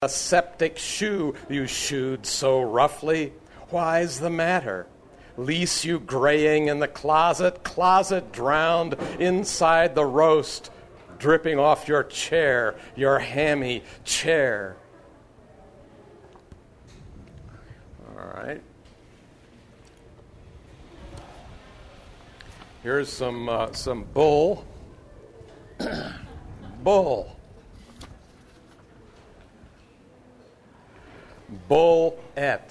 a septic shoe you shooed so roughly. Why's the matter? Lease you graying in the closet, closet drowned inside the roast, dripping off your chair, your hammy chair. All right. Here's some uh, some bull. bull. Bull et.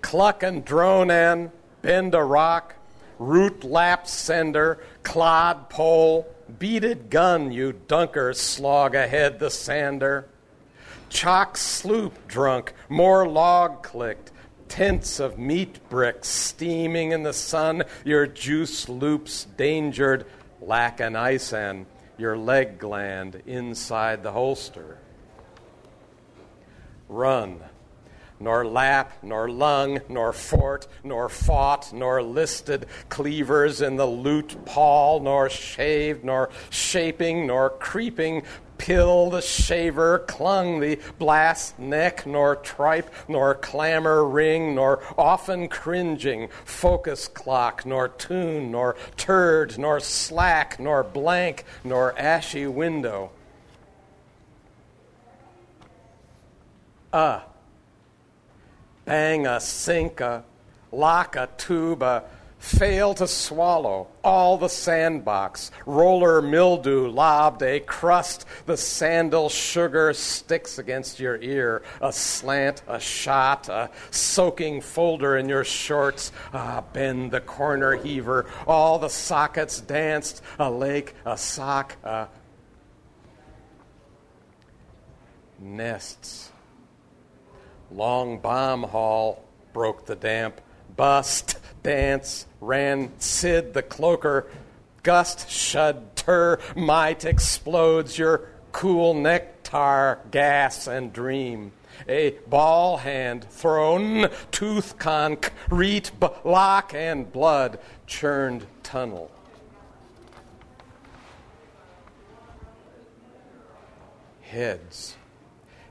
Cluck and drone and bend a rock, root lap sender, clod pole, beaded gun, you dunker, slog ahead the sander. Chalk sloop drunk, more log clicked, tents of meat bricks steaming in the sun, your juice loops dangered, lack an ice and your leg gland inside the holster. Run nor lap, nor lung, nor fort, nor fought, nor listed cleavers in the lute pall, nor shaved, nor shaping, nor creeping, pill the shaver, clung the blast neck, nor tripe, nor clamor ring, nor often cringing focus clock, nor tune, nor turd, nor slack, nor blank, nor ashy window. Ah bang a sink a, lock a tube a, fail to swallow all the sandbox, roller mildew lobbed a crust, the sandal sugar sticks against your ear, a slant, a shot, a soaking folder in your shorts, ah, bend the corner heaver, all the sockets danced, a lake, a sock, a nests Long bomb haul broke the damp. Bust, dance, ran Sid the cloaker. Gust, shud, tur, might explodes your cool nectar, gas, and dream. A ball hand thrown, tooth concrete, block, and blood churned tunnel. Heads.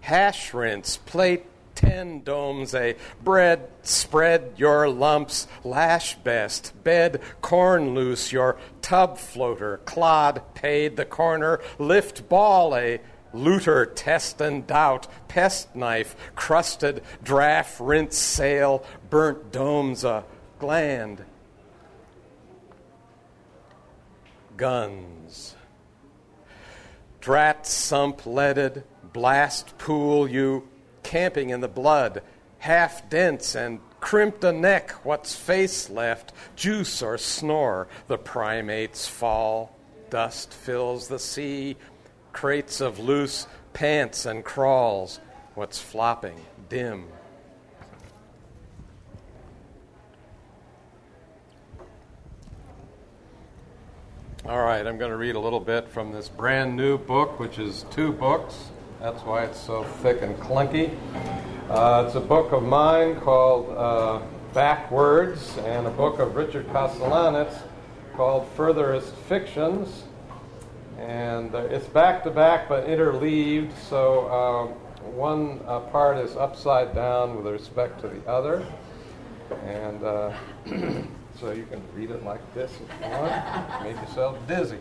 Hash rinse, plate ten domes a bread spread your lumps lash best bed corn loose your tub floater clod paid the corner lift ball a looter test and doubt pest knife crusted draft rinse sail burnt domes a gland. Guns. Drat sump leaded blast pool you camping in the blood, half dense and crimped a neck, what's face left, juice or snore, the primates fall, dust fills the sea, crates of loose pants and crawls, what's flopping, dim. All right, I'm going to read a little bit from this brand new book, which is two books. That's why it's so thick and clunky. Uh, it's a book of mine called uh, Backwards and a book of Richard Kostelanetz called Furthest Fictions. And uh, it's back to back but interleaved, so uh, one uh, part is upside down with respect to the other. And uh, so you can read it like this if you want. Make yourself dizzy.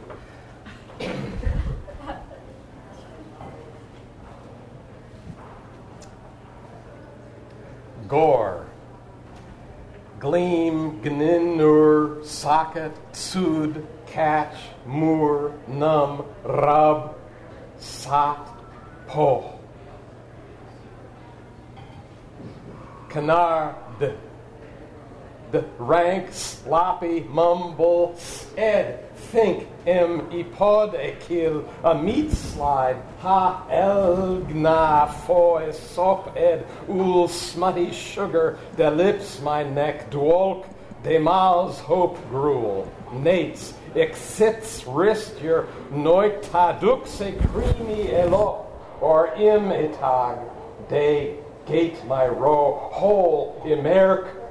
Gore. Gleam, gninur, socket, sud, catch, moor, num, rub, sat, po. Canard, the rank, sloppy, mumble, ed, think, im, ipod, ekil, a meat slide, ha, elgna, fo, sop, ed, ul, smutty sugar, de lips, my neck, dwolk, de mals, hope, gruel, nates, exits, wrist, your noitaduxe, creamy, elo, or im, etag, de, gate, my row, hole, imerk,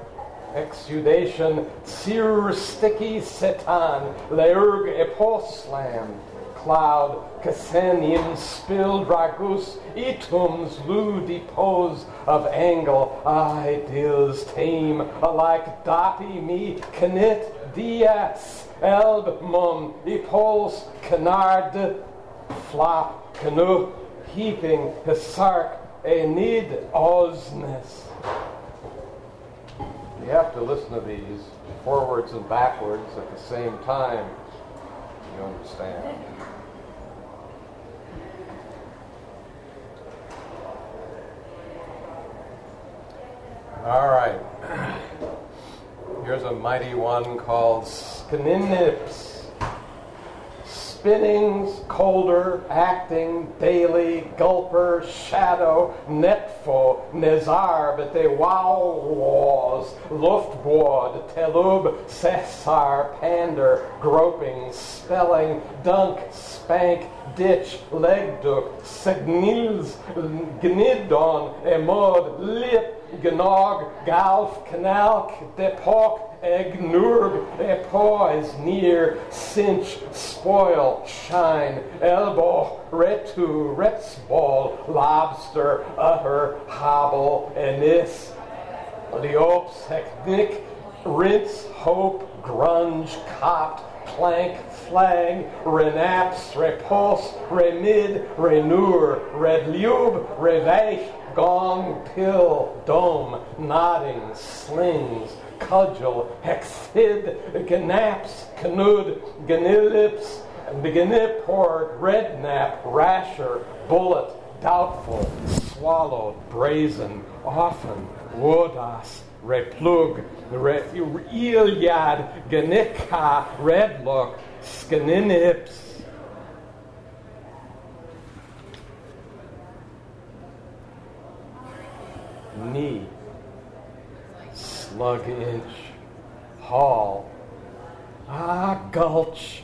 exudation, sir sticky setan, leurg eposlam, cloud, Casenim spill dragus, itums ludipos of angle, ideals tame, alike dati me canit dias, elb mum, ipos canard, flop, canoe, heaping, hisark, need osness. You have to listen to these forwards and backwards at the same time. You understand? All right. Here's a mighty one called Skininips spinnings, colder, acting, daily, gulper, shadow, netfo, nezar, bete wow was, luftwad, telub, cesar, pander, groping, spelling, dunk, spank, ditch, legduk, signils, gnidon, emod, lip, gnog, galf, canal, depok, Egnurg, epoise, near, cinch, spoil, shine, elbow, retu, retsball, lobster, utter, hobble, enis, leops, hecnic, rinse, hope, grunge, copt, plank, flang, renaps, repulse, remid, renure, redlube, reveich, gong, pill, dome, nodding, slings, cudgel, hexid, gnaps, canood, ganilips, beganiport, rednap, rasher, bullet, doubtful, swallowed, brazen, often, wodas, replug, re, iliad, ganika, redlook, skaninips, knee, slug inch, hall, ah, gulch,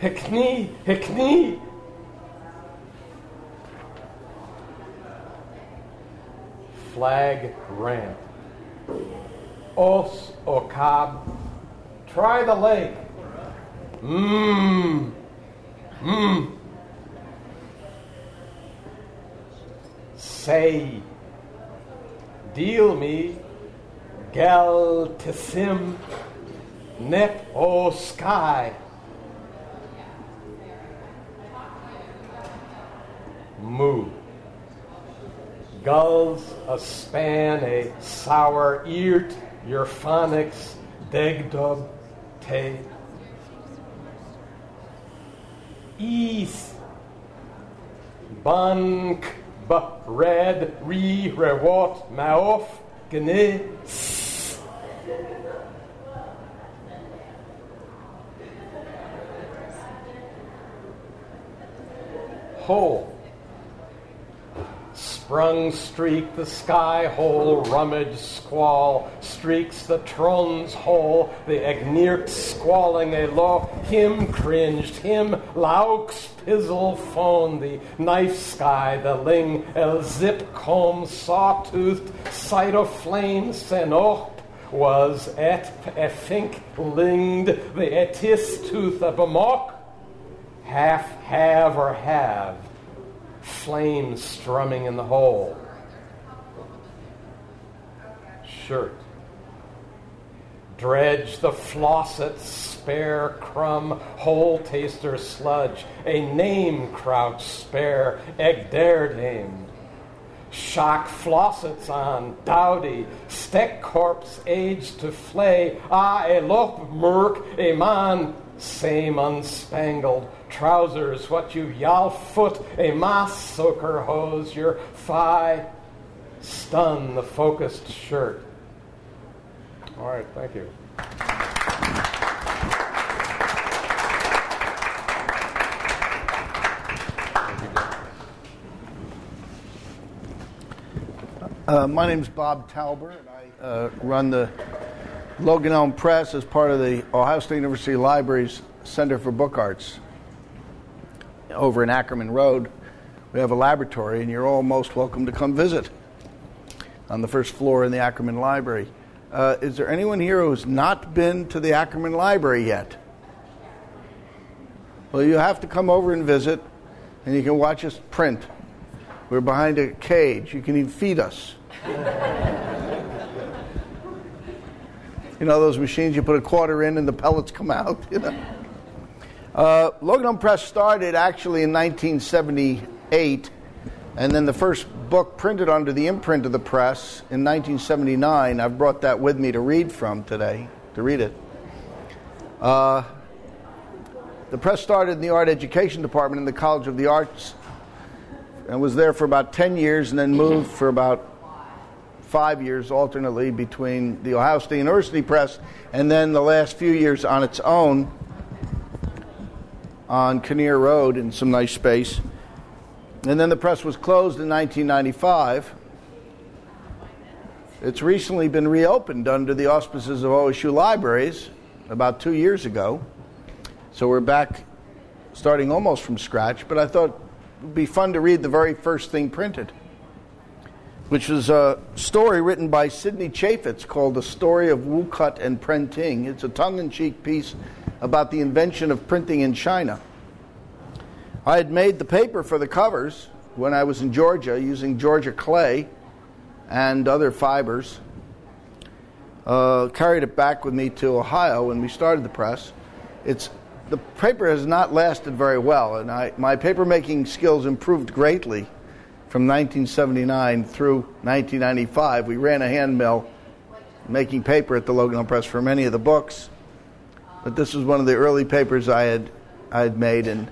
hickney, hickney. Flag ramp. Os Okab. Try the lake. Mmm. Mmm. Say. Deal me. Gel Tessim. Nep O Sky. Moo gulls, a span, a sour eart, your phonics, degdub, te. East, bank, b, red, re, rewot, maof, gne, Whole sprung streak the sky hole, rummage squall, streaks the tron's hole, the agnirt squalling a low, him cringed, him laux pizzle phone, the knife sky, the ling, el zip comb, sawtoothed, sight of flame, senoch, was et efink linged, the etis tooth of a mock, half have or have flames strumming in the hole. Shirt. Dredge the flosset, spare crumb, hole taster sludge, a name crouch spare, egg dare dame. Shock flossets on, dowdy, steck corpse aged to flay, ah, a lop murk, a man, same unspangled, trousers, what you yal foot, a moss soaker hose, your thigh, stun the focused shirt. All right, thank you. Uh, my name is Bob Tauber, and I uh, run the Logan Elm Press as part of the Ohio State University Library's Center for Book Arts over in Ackerman Road. We have a laboratory, and you're all most welcome to come visit on the first floor in the Ackerman Library. Uh, is there anyone here who's not been to the Ackerman Library yet? Well, you have to come over and visit, and you can watch us print. We're behind a cage. You can even feed us. you know those machines you put a quarter in and the pellets come out. You know. Uh, Logan Press started actually in 1978, and then the first book printed under the imprint of the press in 1979. I've brought that with me to read from today, to read it. Uh, the press started in the art education department in the College of the Arts and was there for about 10 years and then moved for about five years alternately between the Ohio State University Press and then the last few years on its own on Kinnear Road in some nice space. And then the press was closed in 1995. It's recently been reopened under the auspices of OSU Libraries about two years ago. So we're back starting almost from scratch, but I thought it would be fun to read the very first thing printed, which is a story written by Sidney Chaffetz called The Story of Woodcut and Printing. It's a tongue in cheek piece about the invention of printing in China. I had made the paper for the covers when I was in Georgia using Georgia clay and other fibers. Uh, carried it back with me to Ohio when we started the press. It's the paper has not lasted very well, and I, my paper making skills improved greatly from 1979 through 1995. We ran a hand mill making paper at the Logan Press for many of the books, but this was one of the early papers I had I had made, and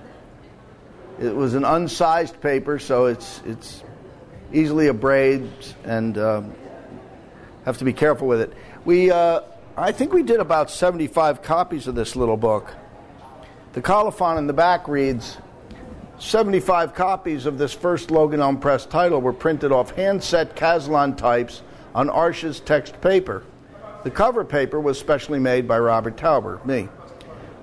it was an unsized paper, so it's it's easily abrades and um, have to be careful with it. We uh, I think we did about 75 copies of this little book. The colophon in the back reads 75 copies of this first Logan Elm Press title were printed off hand-set Caslon types on Arches text paper. The cover paper was specially made by Robert Tauber, me.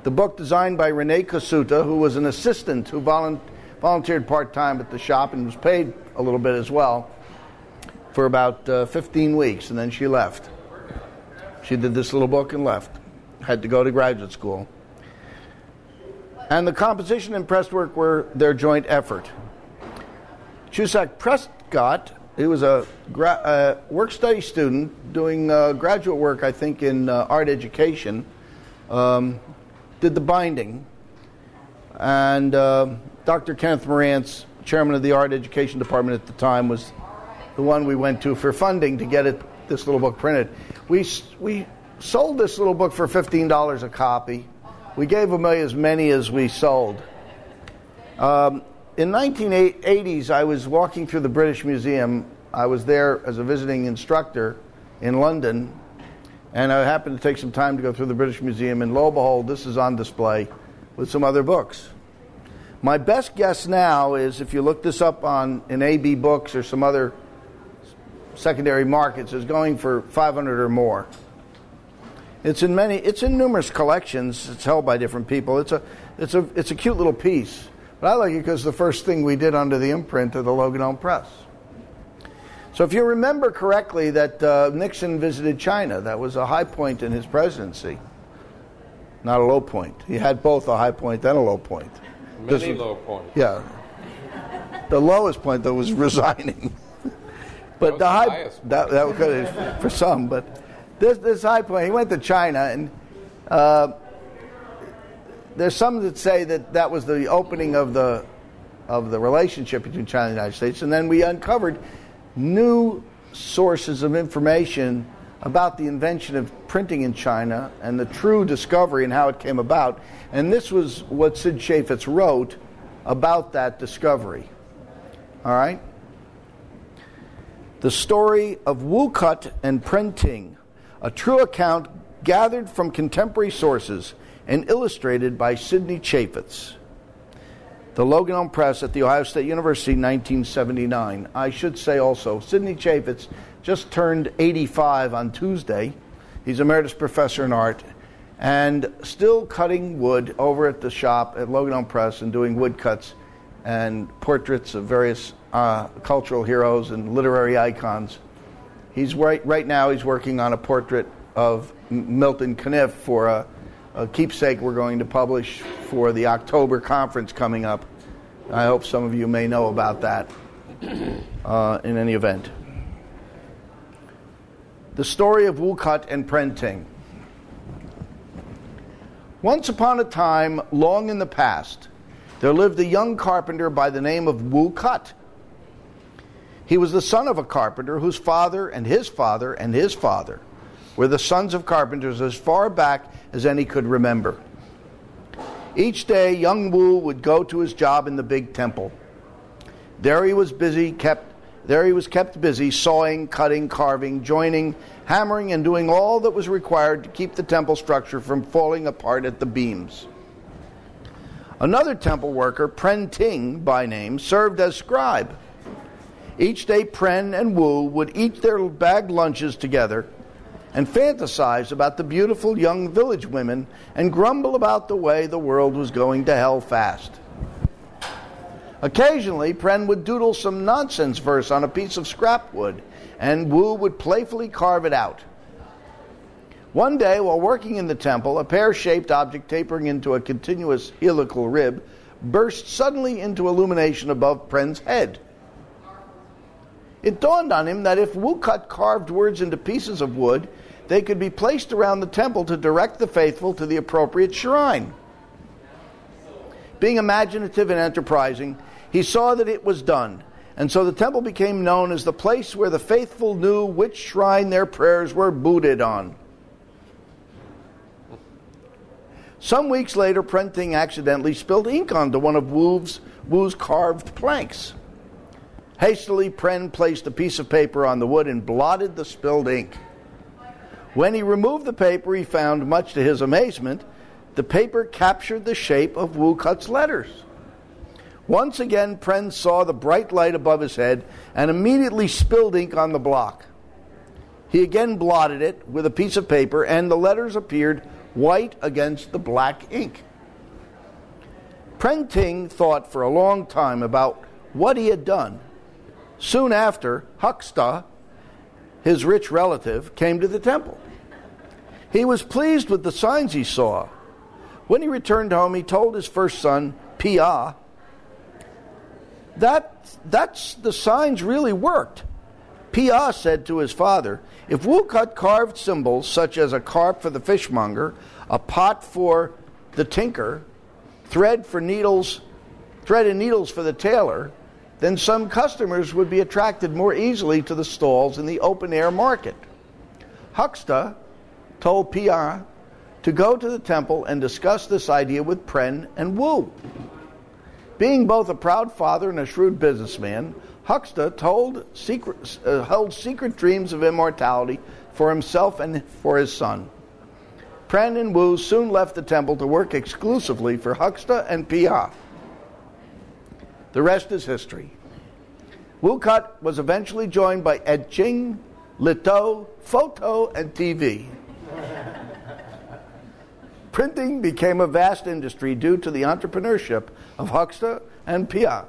The book designed by Rene Kasuta, who was an assistant who volunteered part-time at the shop and was paid a little bit as well for about uh, 15 weeks, and then she left. She did this little book and left. Had to go to graduate school. And the composition and press work were their joint effort. Chusak Prescott, he was a gra- uh, work study student doing uh, graduate work, I think, in uh, art education, um, did the binding. And uh, Dr. Kenneth Marantz, chairman of the art education department at the time, was the one we went to for funding to get it, this little book printed. We, we sold this little book for $15 a copy we gave away as many as we sold. Um, in 1980s, I was walking through the British Museum. I was there as a visiting instructor in London, and I happened to take some time to go through the British Museum, and lo and behold, this is on display with some other books. My best guess now is if you look this up on in AbeBooks or some other secondary markets, is going for 500 or more. It's in many. It's in numerous collections. It's held by different people. It's a. It's a. It's a cute little piece. But I like it because the first thing we did under the imprint of the Logan Elm Press. So if you remember correctly, that uh, Nixon visited China. That was a high point in his presidency, not a low point. He had both a high point and a low point. Many was, low points. Yeah. The lowest point though was resigning. but the, high that that could for some, but this, this high point, he went to China, and uh, there's some that say that that was the opening of the of the relationship between China and the United States, and then we uncovered new sources of information about the invention of printing in China and the true discovery and how it came about. And this was what Sid Chaffetz wrote about that discovery. All right? The story of woodcut and printing a true account gathered from contemporary sources and illustrated by Sidney Chaffetz. The Logan Press at The Ohio State University, 1979. I should say also, Sidney Chaffetz just turned 85 on Tuesday. He's emeritus professor in art and still cutting wood over at the shop at Logan Press and doing woodcuts and portraits of various uh, cultural heroes and literary icons. He's right right now. He's working on a portrait of Milton Caniff for a, a keepsake we're going to publish for the October conference coming up. I hope some of you may know about that uh, in any event. The story of Wu Kut and Pren Ting. Once upon a time, long in the past, there lived a young carpenter by the name of Wu Kut. He was the son of a carpenter whose father and his father and his father were the sons of carpenters as far back as any could remember. Each day, young Wu would go to his job in the big temple. There he was busy, kept there he was kept busy sawing, cutting, carving, joining, hammering, and doing all that was required to keep the temple structure from falling apart at the beams. Another temple worker, Pren Ting by name, served as scribe. Each day, Pren and Wu would eat their bag lunches together and fantasize about the beautiful young village women and grumble about the way the world was going to hell fast. Occasionally, Pren would doodle some nonsense verse on a piece of scrap wood, and Wu would playfully carve it out. One day, while working in the temple, a pear shaped object tapering into a continuous helical rib burst suddenly into illumination above Pren's head. It dawned on him that if Wu cut carved words into pieces of wood, they could be placed around the temple to direct the faithful to the appropriate shrine. Being imaginative and enterprising, he saw that it was done, and so the temple became known as the place where the faithful knew which shrine their prayers were booted on. Some weeks later, Pren Ting accidentally spilled ink onto one of Wu's, Wu's carved planks. Hastily, Pren placed a piece of paper on the wood and blotted the spilled ink. When he removed the paper, he found, much to his amazement, the paper captured the shape of Wu Kut's letters. Once again, Pren saw the bright light above his head and immediately spilled ink on the block. He again blotted it with a piece of paper, and the letters appeared white against the black ink. Pren Ting thought for a long time about what he had done. Soon after, Hucksta, his rich relative, came to the temple. He was pleased with the signs he saw. When he returned home, he told his first son, Pia, that that's the signs really worked. Pia said to his father, if Wu Kut carved symbols such as a carp for the fishmonger, a pot for the tinker, thread for needles, thread and needles for the tailor, then some customers would be attracted more easily to the stalls in the open air market. Huxta told Pia to go to the temple and discuss this idea with Pren and Wu. Being both a proud father and a shrewd businessman, Huxta told secret, uh, held secret dreams of immortality for himself and for his son. Pren and Wu soon left the temple to work exclusively for Huxta and Pia. The rest is history. Wu Kut was eventually joined by etching, litho, photo, and TV. Printing became a vast industry due to the entrepreneurship of Hucksta and Pia,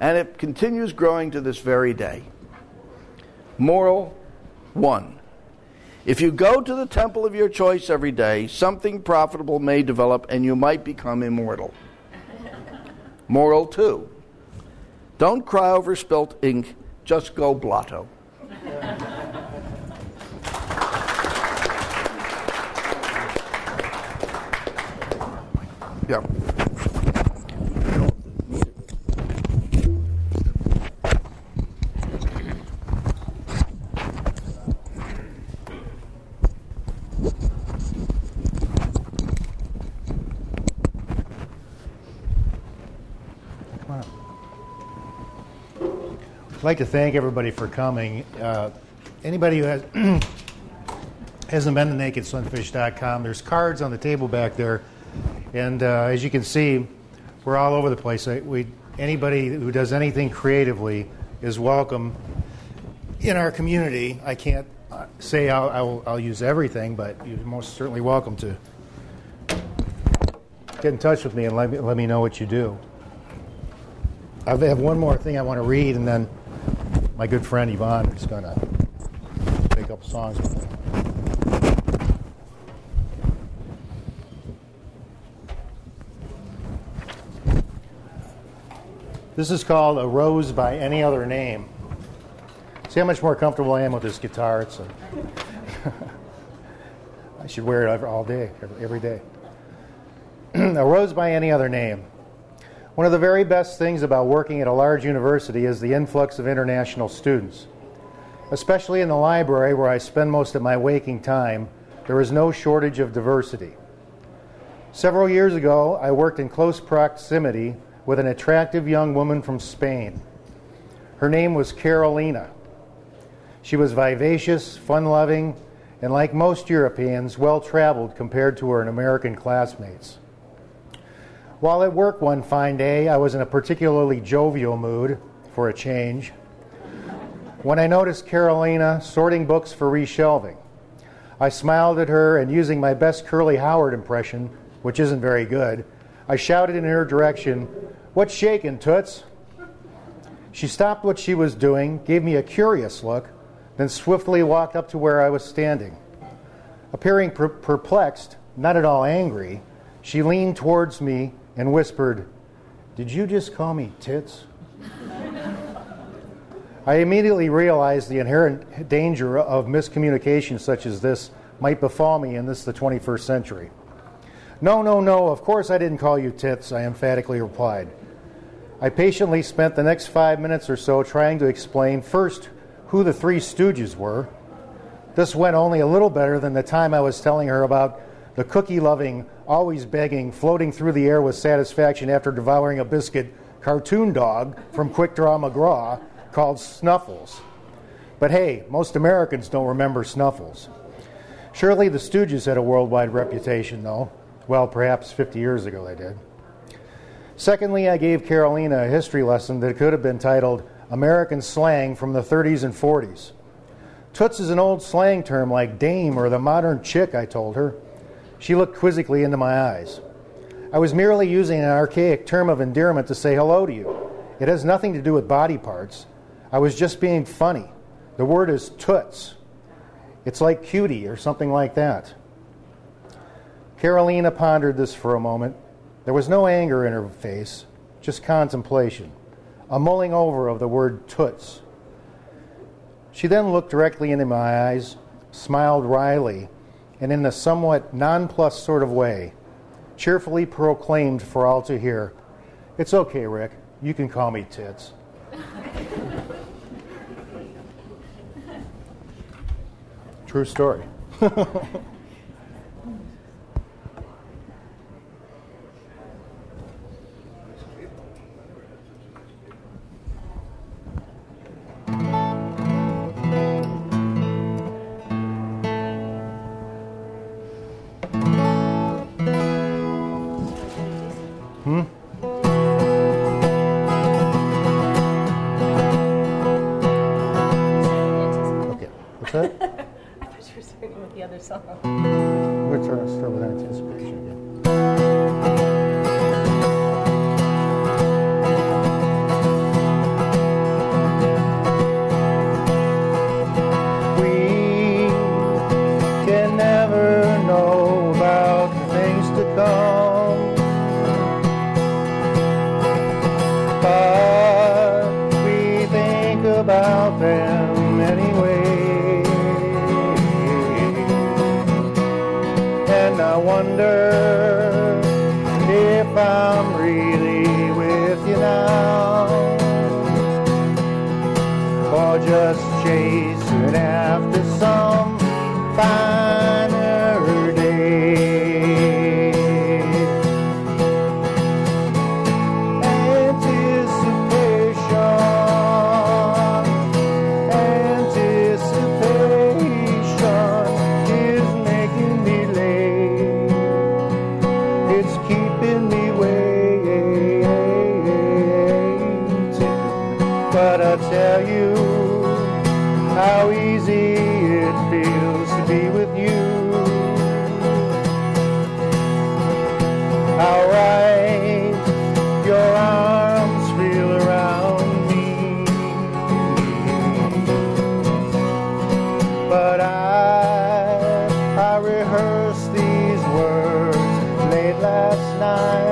and it continues growing to this very day. Moral 1. If you go to the temple of your choice every day, something profitable may develop and you might become immortal. Moral 2. Don't cry over spilt ink, just go blotto. Yeah. Like to thank everybody for coming. Uh, anybody who has hasn't been to nakedsunfish.com, there's cards on the table back there and uh, as you can see, we're all over the place. We, anybody who does anything creatively is welcome in our community. I can't uh, say I'll, I'll, I'll use everything, but you're most certainly welcome to get in touch with me and let me, let me know what you do. I have one more thing I want to read, and then my good friend Yvonne is going to make up songs. This is called A Rose by Any Other Name. See how much more comfortable I am with this guitar? It's a I should wear it all day, every day. a rose by any other name. One of the very best things about working at a large university is the influx of international students. Especially in the library, where I spend most of my waking time, there is no shortage of diversity. Several years ago, I worked in close proximity with an attractive young woman from Spain. Her name was Carolina. She was vivacious, fun loving, and like most Europeans, well traveled compared to her American classmates. While at work one fine day, I was in a particularly jovial mood for a change when I noticed Carolina sorting books for reshelving. I smiled at her and, using my best Curly Howard impression, which isn't very good, I shouted in her direction, What's shaking, Toots? She stopped what she was doing, gave me a curious look, then swiftly walked up to where I was standing. Appearing per- perplexed, not at all angry, she leaned towards me and whispered, Did you just call me tits? I immediately realized the inherent danger of miscommunication such as this might befall me in this, the 21st century. No, no, no, of course I didn't call you tits, I emphatically replied. I patiently spent the next five minutes or so trying to explain first who the three stooges were. This went only a little better than the time I was telling her about the cookie loving, always begging, floating through the air with satisfaction after devouring a biscuit cartoon dog from Quick Draw McGraw called Snuffles. But hey, most Americans don't remember Snuffles. Surely the Stooges had a worldwide reputation, though. Well, perhaps 50 years ago they did. Secondly, I gave Carolina a history lesson that could have been titled American Slang from the 30s and 40s. Toots is an old slang term like dame or the modern chick, I told her. She looked quizzically into my eyes. I was merely using an archaic term of endearment to say hello to you. It has nothing to do with body parts. I was just being funny. The word is toots. It's like cutie or something like that. Carolina pondered this for a moment. There was no anger in her face, just contemplation, a mulling over of the word toots. She then looked directly into my eyes, smiled wryly, and in a somewhat nonplussed sort of way, cheerfully proclaimed for all to hear, It's okay, Rick. You can call me Tits. True story. last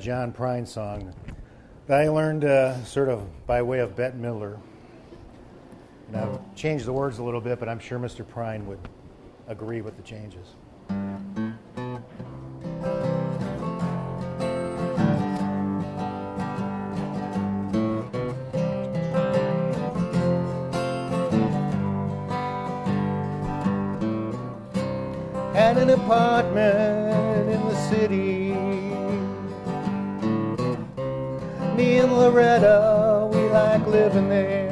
John Prine song that I learned uh, sort of by way of Bette Midler. And I've changed the words a little bit, but I'm sure Mr. Prine would agree with the changes. Had an apartment in the city. Me and Loretta, we like living there.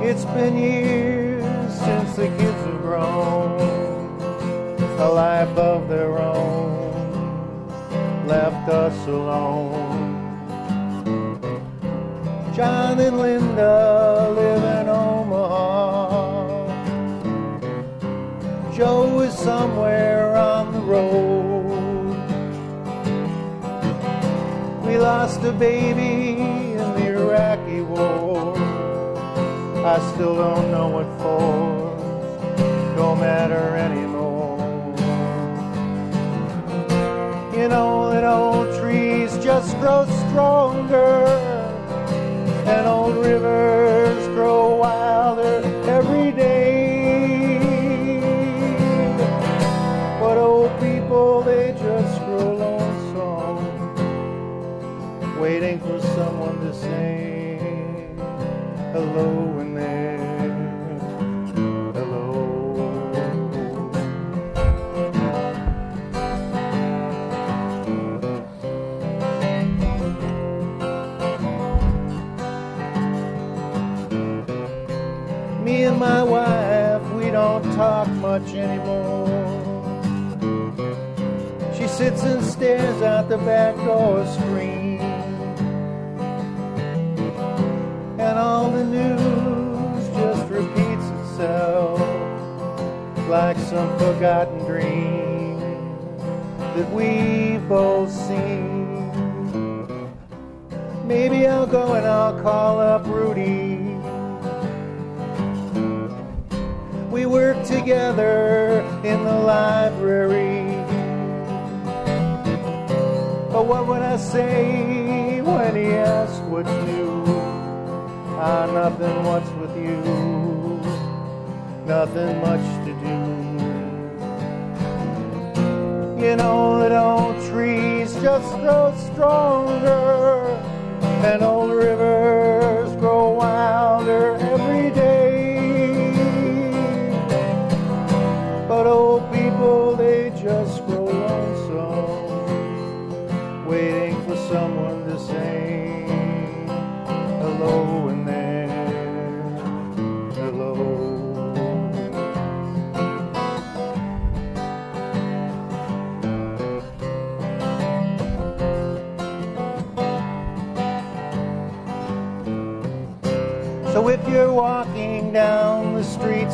It's been years since the kids have grown, a life of their own, left us alone. John and Linda live in Omaha. Joe is somewhere on the road. Lost a baby in the Iraqi war. I still don't know what for. Don't matter anymore. You know that old trees just grow stronger, and old rivers grow wilder every waiting for someone to say hello in there. Hello. Me and my wife, we don't talk much anymore. She sits and stares out the back door screen. All the news just repeats itself like some forgotten dream that we've both seen. Maybe I'll go and I'll call up Rudy. We work together in the library. But what would I say when he asked what's new? Ah, nothing, what's with you? Nothing much to do. You know that old trees just grow stronger, and old rivers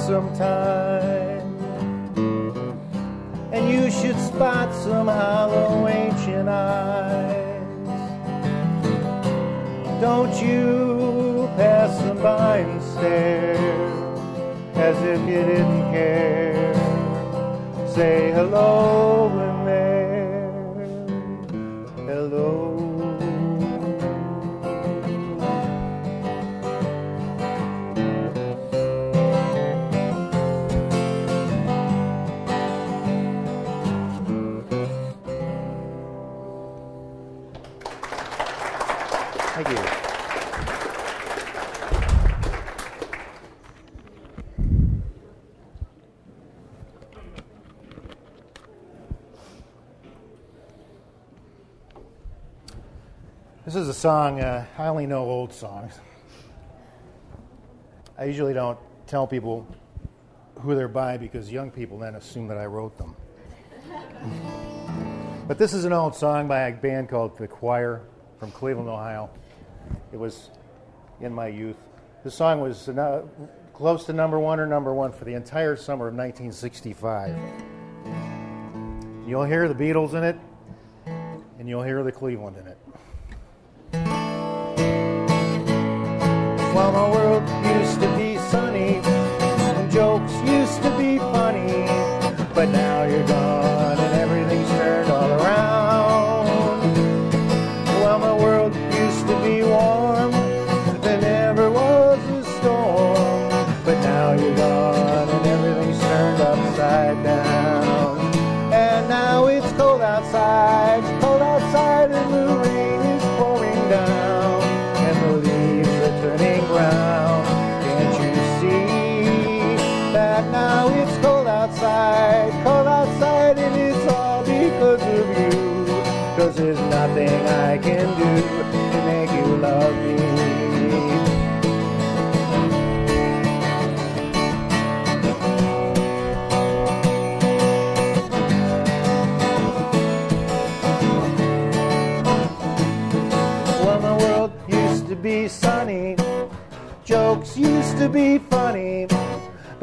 sometime and you should spot some hollow ancient eyes, don't you pass them by and stare as if you didn't care. Say hello. Thank you. This is a song, uh, I only know old songs. I usually don't tell people who they're by because young people then assume that I wrote them. but this is an old song by a band called The Choir from Cleveland, Ohio. It was in my youth. The song was uh, close to number one or number one for the entire summer of 1965. You'll hear the Beatles in it, and you'll hear the Cleveland in it. Well, my world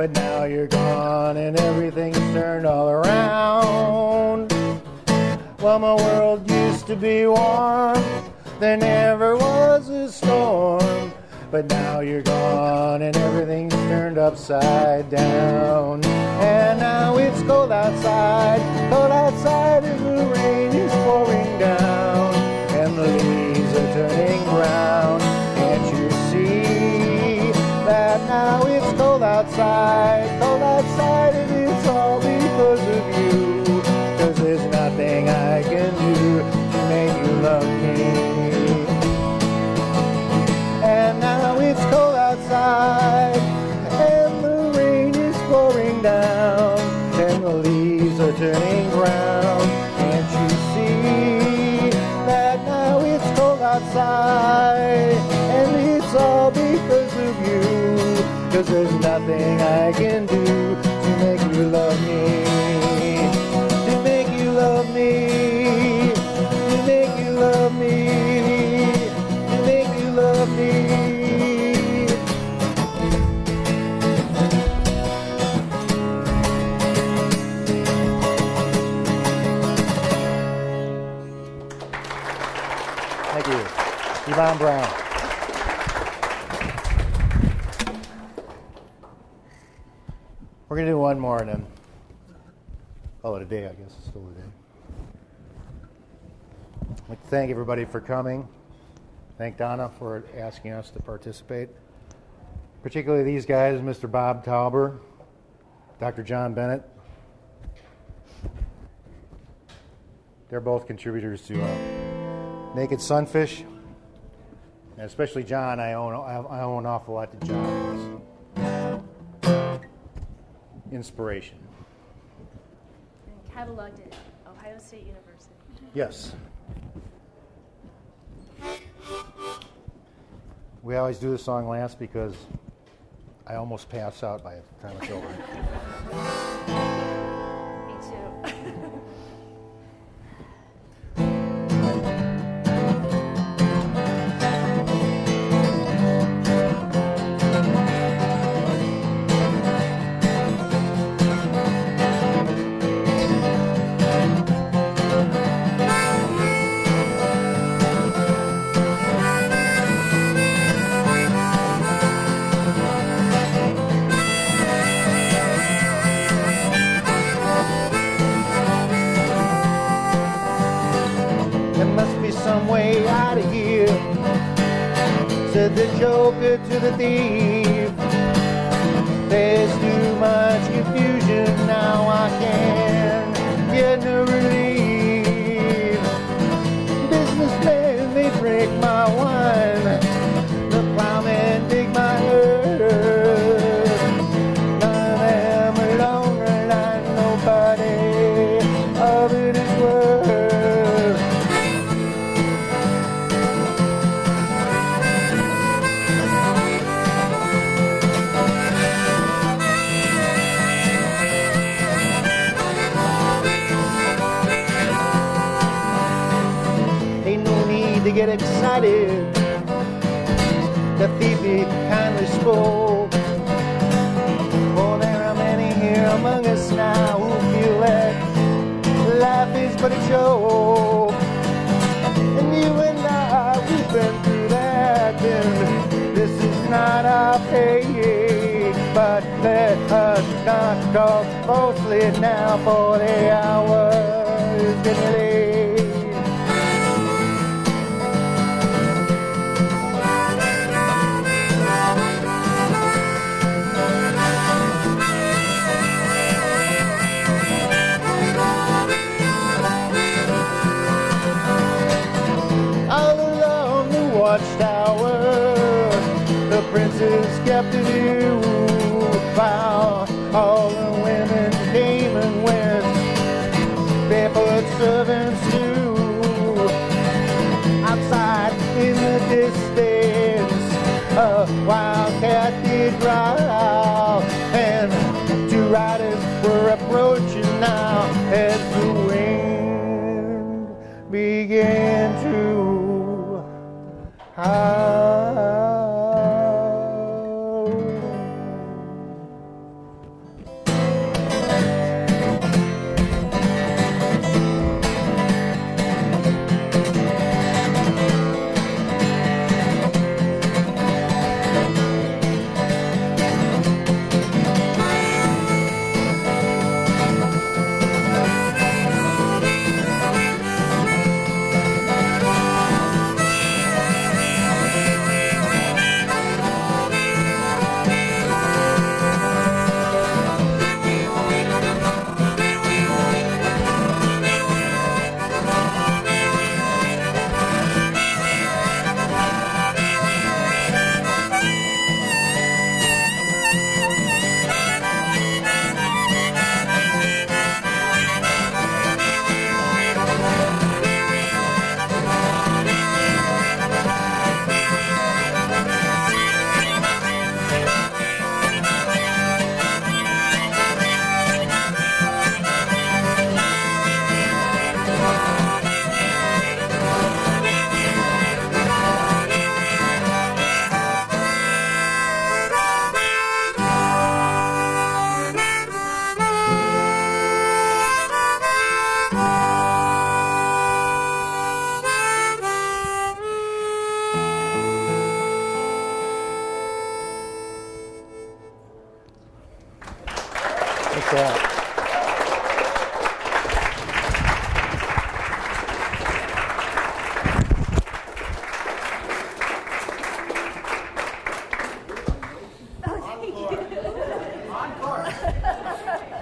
but now you're gone and everything's turned all around. Well, my world used to be warm, there never was a storm, but now you're gone and everything's turned upside down. And now it's cold outside, cold outside, and the rain is pouring down, and the leaves are turning brown. Now it's cold outside, cold outside, and it's all because of you? Nothing I can do one more and then call it a day, I guess. It's still a day. I'd like to thank everybody for coming. Thank Donna for asking us to participate. Particularly these guys, Mr. Bob Tauber, Dr. John Bennett. They're both contributors to uh, Naked Sunfish. And especially John, I owe, I owe an awful lot to John's inspiration. And cataloged at Ohio State University. Yes. We always do the song last because I almost pass out by the time it's over. not talk falsely now for the hours in late. All along the watchtower, the princess kept a new vow. Oh.